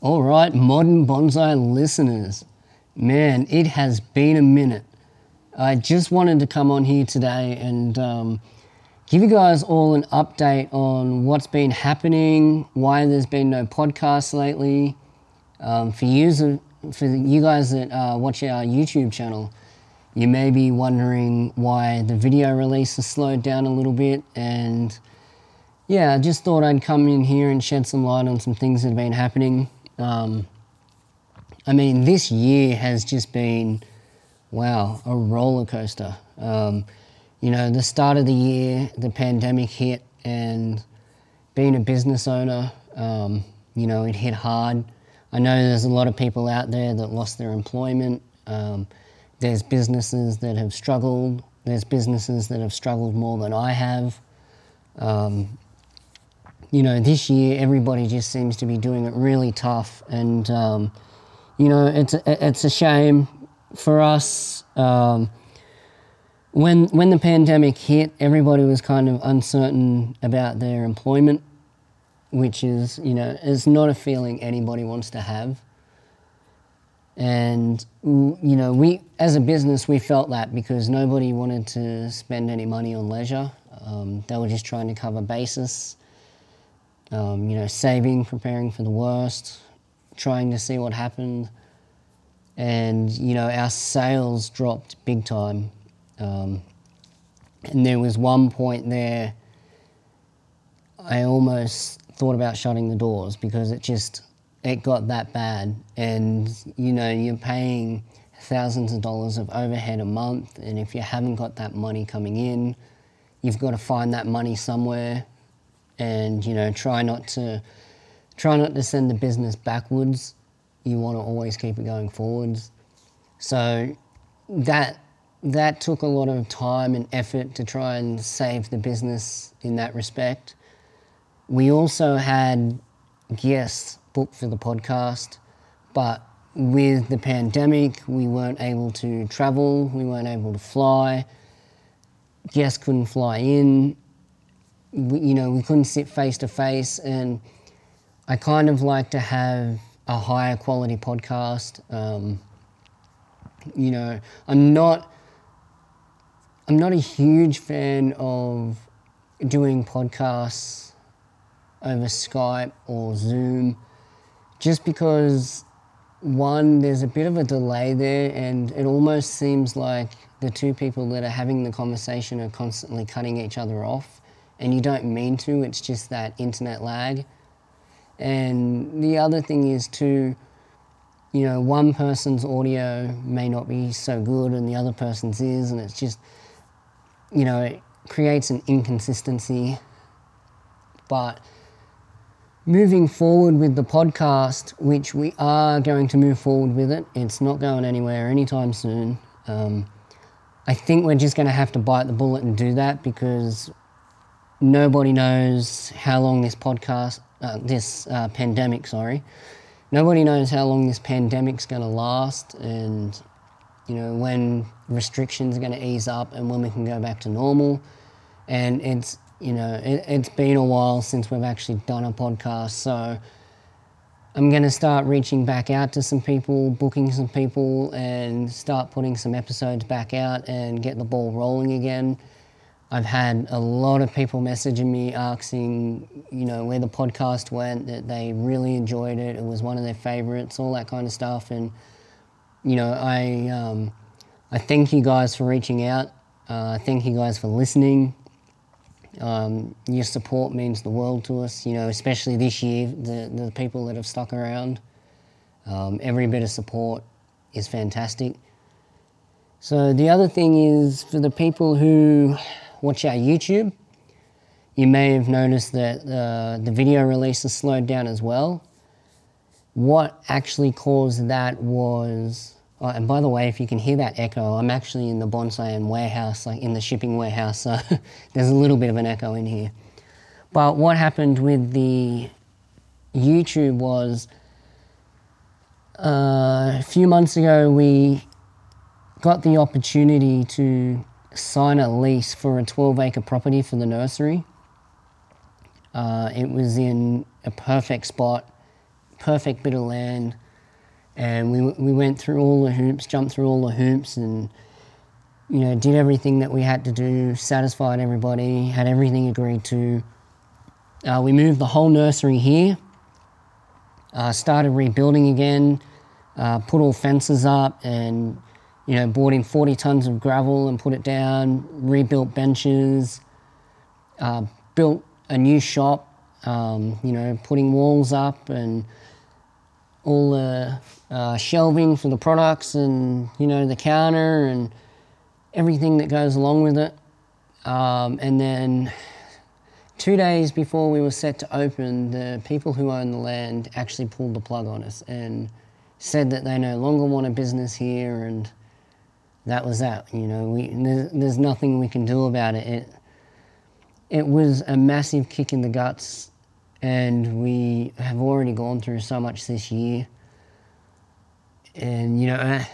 All right, modern bonsai listeners. Man, it has been a minute. I just wanted to come on here today and um, give you guys all an update on what's been happening, why there's been no podcast lately. Um, for you, for you guys that uh, watch our YouTube channel, you may be wondering why the video release has slowed down a little bit and yeah, I just thought I'd come in here and shed some light on some things that have been happening. Um, I mean, this year has just been, wow, a roller coaster. Um, you know, the start of the year, the pandemic hit, and being a business owner, um, you know, it hit hard. I know there's a lot of people out there that lost their employment. Um, there's businesses that have struggled. There's businesses that have struggled more than I have. Um, you know, this year everybody just seems to be doing it really tough, and um, you know, it's a, it's a shame for us. Um, when when the pandemic hit, everybody was kind of uncertain about their employment, which is you know is not a feeling anybody wants to have. And you know, we as a business we felt that because nobody wanted to spend any money on leisure. Um, they were just trying to cover basis um, you know, saving, preparing for the worst, trying to see what happened. And, you know, our sales dropped big time. Um, and there was one point there, I almost thought about shutting the doors because it just, it got that bad. And, you know, you're paying thousands of dollars of overhead a month. And if you haven't got that money coming in, you've got to find that money somewhere and you know try not to try not to send the business backwards. You want to always keep it going forwards. So that that took a lot of time and effort to try and save the business in that respect. We also had guests booked for the podcast, but with the pandemic, we weren't able to travel, we weren't able to fly, guests couldn't fly in, we, you know, we couldn't sit face to face, and I kind of like to have a higher quality podcast. Um, you know, I'm not. I'm not a huge fan of doing podcasts over Skype or Zoom, just because one, there's a bit of a delay there, and it almost seems like the two people that are having the conversation are constantly cutting each other off and you don't mean to, it's just that internet lag. And the other thing is to, you know, one person's audio may not be so good and the other person's is, and it's just, you know, it creates an inconsistency. But moving forward with the podcast, which we are going to move forward with it, it's not going anywhere anytime soon. Um, I think we're just going to have to bite the bullet and do that because nobody knows how long this podcast, uh, this uh, pandemic, sorry, nobody knows how long this pandemic's going to last, and you know when restrictions are going to ease up and when we can go back to normal. And it's you know it, it's been a while since we've actually done a podcast, so. I'm going to start reaching back out to some people, booking some people, and start putting some episodes back out and get the ball rolling again. I've had a lot of people messaging me asking, you know, where the podcast went, that they really enjoyed it. It was one of their favorites, all that kind of stuff. And, you know, I, um, I thank you guys for reaching out. Uh, thank you guys for listening. Um, your support means the world to us, you know, especially this year, the, the people that have stuck around. Um, every bit of support is fantastic. So, the other thing is for the people who watch our YouTube, you may have noticed that uh, the video release has slowed down as well. What actually caused that was, oh, and by the way, if you can hear that echo, I'm actually in the Bonsai-En warehouse, like in the shipping warehouse, so there's a little bit of an echo in here. But what happened with the YouTube was uh, a few months ago we got the opportunity to sign a lease for a 12 acre property for the nursery. Uh, it was in a perfect spot, perfect bit of land, and we we went through all the hoops, jumped through all the hoops, and you know did everything that we had to do, satisfied everybody, had everything agreed to. Uh, we moved the whole nursery here. Uh, started rebuilding again, uh, put all fences up, and you know brought in 40 tons of gravel and put it down. Rebuilt benches, uh, built a new shop. Um, you know, putting walls up and all the uh, shelving for the products and you know the counter and everything that goes along with it. Um, and then two days before we were set to open, the people who own the land actually pulled the plug on us and said that they no longer want a business here, and that was that. You know, we there's, there's nothing we can do about it. It it was a massive kick in the guts, and we have already gone through so much this year. And you know, uh,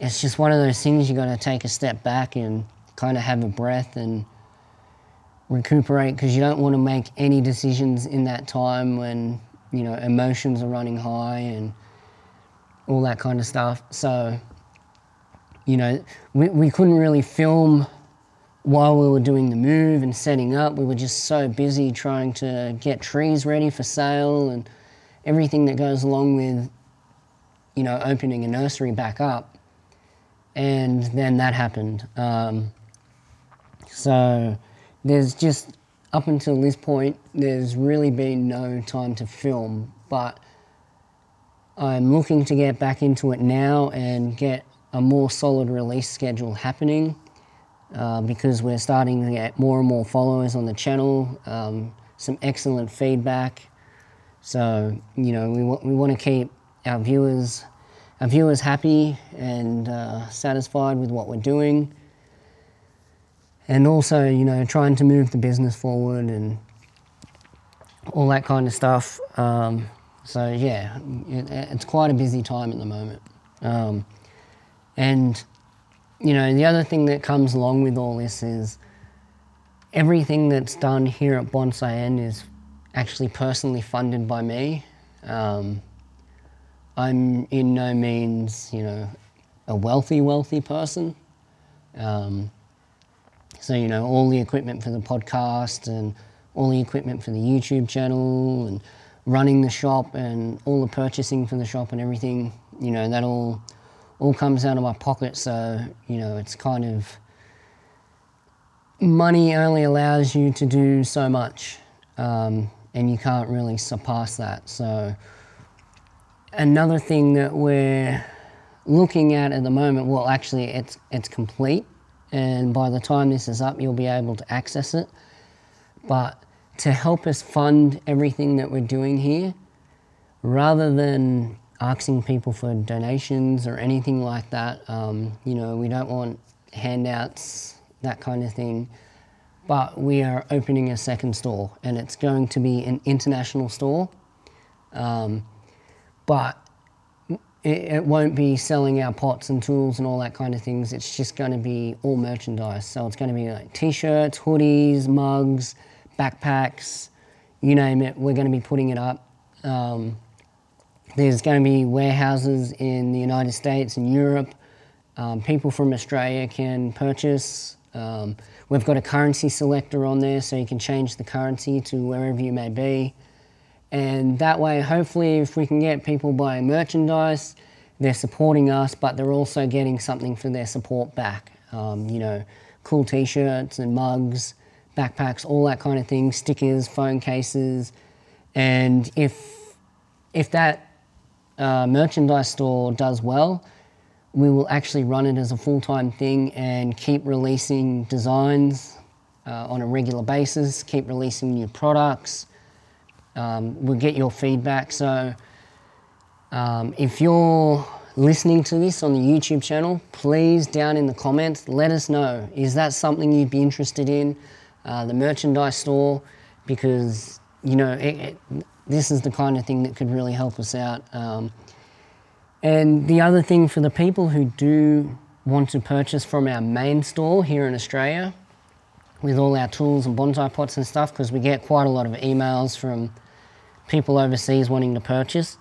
it's just one of those things you got to take a step back and kind of have a breath and recuperate because you don't want to make any decisions in that time when you know emotions are running high and all that kind of stuff. So, you know, we, we couldn't really film while we were doing the move and setting up. We were just so busy trying to get trees ready for sale and everything that goes along with, you know, opening a nursery back up. And then that happened. Um, so there's just, up until this point, there's really been no time to film. But I'm looking to get back into it now and get a more solid release schedule happening uh, because we're starting to get more and more followers on the channel, um, some excellent feedback. So, you know, we, w- we want to keep our viewers, our viewers happy and uh, satisfied with what we're doing. And also, you know, trying to move the business forward and all that kind of stuff. Um, so yeah, it, it's quite a busy time at the moment. Um, and you know, the other thing that comes along with all this is everything that's done here at Bonsai-En is actually personally funded by me. Um, I'm in no means, you know, a wealthy, wealthy person. Um, so, you know, all the equipment for the podcast and all the equipment for the YouTube channel and running the shop and all the purchasing for the shop and everything, you know, that all all comes out of my pocket. So, you know, it's kind of money only allows you to do so much, um, and you can't really surpass that. So, another thing that we're looking at at the moment, well, actually, it's it's complete, and by the time this is up, you'll be able to access it. But to help us fund everything that we're doing here, rather than asking people for donations or anything like that. Um, you know, we don't want handouts, that kind of thing. But we are opening a second store, and it's going to be an international store. Um, but it, it, won't be selling our pots and tools and all that kind of things. It's just going to be all merchandise. So it's going to be like t-shirts, hoodies, mugs, backpacks, you name it. We're going to be putting it up. Um, there's going to be warehouses in the United States and Europe. Um, people from Australia can purchase. Um, we've got a currency selector on there so you can change the currency to wherever you may be. And that way, hopefully, if we can get people buying merchandise, they're supporting us, but they're also getting something for their support back. Um, you know, cool t shirts and mugs, backpacks, all that kind of thing, stickers, phone cases. And if, if that uh, merchandise store does well, we will actually run it as a full time thing and keep releasing designs uh, on a regular basis, keep releasing new products. Um, we'll get your feedback. So, um, if you're listening to this on the YouTube channel, please down in the comments let us know. Is that something you'd be interested in? Uh, the merchandise store, because you know it, it, this is the kind of thing that could really help us out. Um, and the other thing for the people who do want to purchase from our main store here in Australia, with all our tools and bonsai pots and stuff, because we get quite a lot of emails from people overseas wanting to purchase.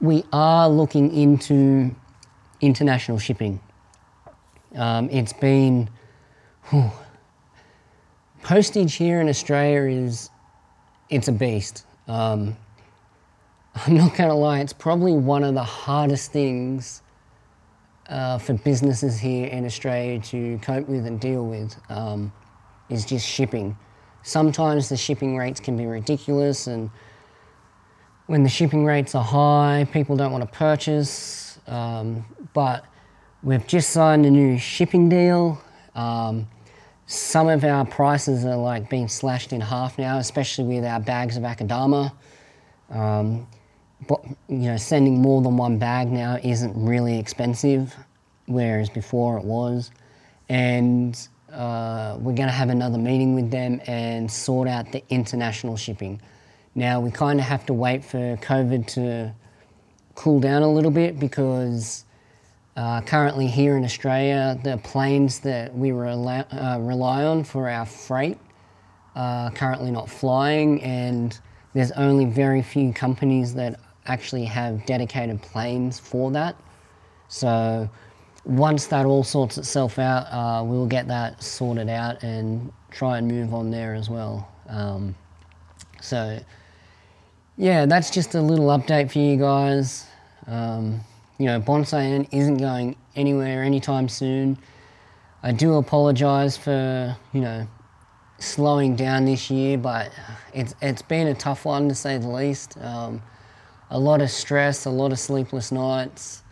We are looking into international shipping. Um, it's been whew, postage here in Australia is it's a beast. Um, I'm not going to lie, it's probably one of the hardest things uh, for businesses here in Australia to cope with and deal with um, is just shipping. Sometimes the shipping rates can be ridiculous, and when the shipping rates are high, people don't want to purchase. Um, but we've just signed a new shipping deal. Um, some of our prices are like being slashed in half now, especially with our bags of akadama. Um, but you know, sending more than one bag now isn't really expensive, whereas before it was. And uh, we're going to have another meeting with them and sort out the international shipping. Now we kind of have to wait for COVID to cool down a little bit because uh, currently here in Australia, the planes that we rely, uh, rely on for our freight are currently not flying, and there's only very few companies that actually have dedicated planes for that. So once that all sorts itself out, uh, we'll get that sorted out and try and move on there as well. Um, so yeah, that's just a little update for you guys. Um, you know, Bonsai isn't going anywhere anytime soon. I do apologise for you know slowing down this year, but it's it's been a tough one to say the least. Um, a lot of stress, a lot of sleepless nights,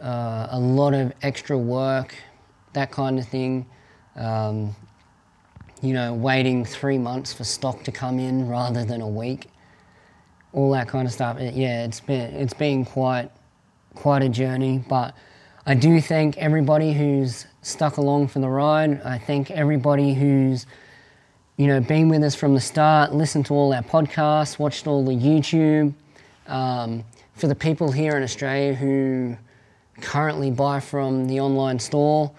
uh, a lot of extra work, that kind of thing. Um, you know, waiting three months for stock to come in rather than a week, all that kind of stuff. It, yeah, it's been it's been quite quite a journey, but I do thank everybody who's stuck along for the ride. I thank everybody who's you know been with us from the start, listened to all our podcasts, watched all the YouTube. Um, for the people here in Australia who currently buy from the online store,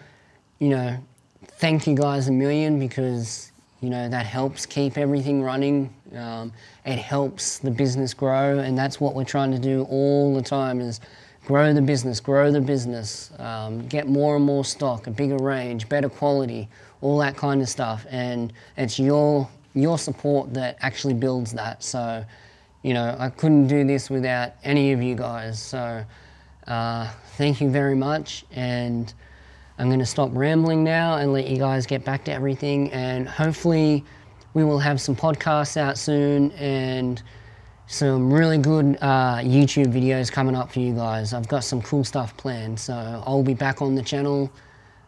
you know, thank you guys a million because, you know, that helps keep everything running. Um, it helps the business grow, and that's what we're trying to do all the time is grow the business, grow the business, um, get more and more stock, a bigger range, better quality, all that kind of stuff. And it's your your support that actually builds that. So, you know, I couldn't do this without any of you guys. So, uh, thank you very much. And I'm going to stop rambling now and let you guys get back to everything. And hopefully, we will have some podcasts out soon and some really good uh, YouTube videos coming up for you guys. I've got some cool stuff planned, so I'll be back on the channel.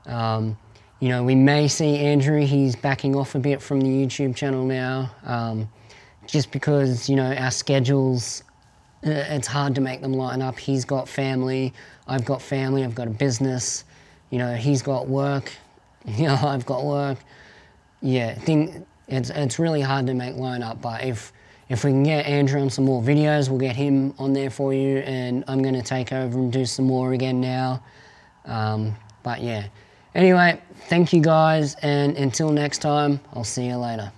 Um, you know, we may see Andrew, he's backing off a bit from the YouTube channel now, um, just because, you know, our schedules uh, it's hard to make them line up. He's got family, I've got family, I've got a business, you know, he's got work, you know, I've got work. Yeah, thing, it's, it's really hard to make line up, but if, if we can get Andrew on some more videos, we'll get him on there for you, and I'm going to take over and do some more again now. Um, but yeah, anyway, thank you guys, and until next time, I'll see you later.